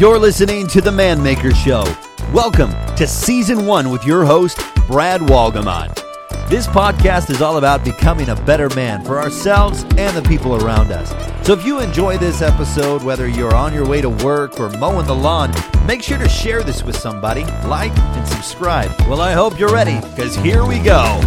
You're listening to The Man Maker Show. Welcome to season one with your host, Brad Walgamon. This podcast is all about becoming a better man for ourselves and the people around us. So if you enjoy this episode, whether you're on your way to work or mowing the lawn, make sure to share this with somebody, like, and subscribe. Well, I hope you're ready, because here we go.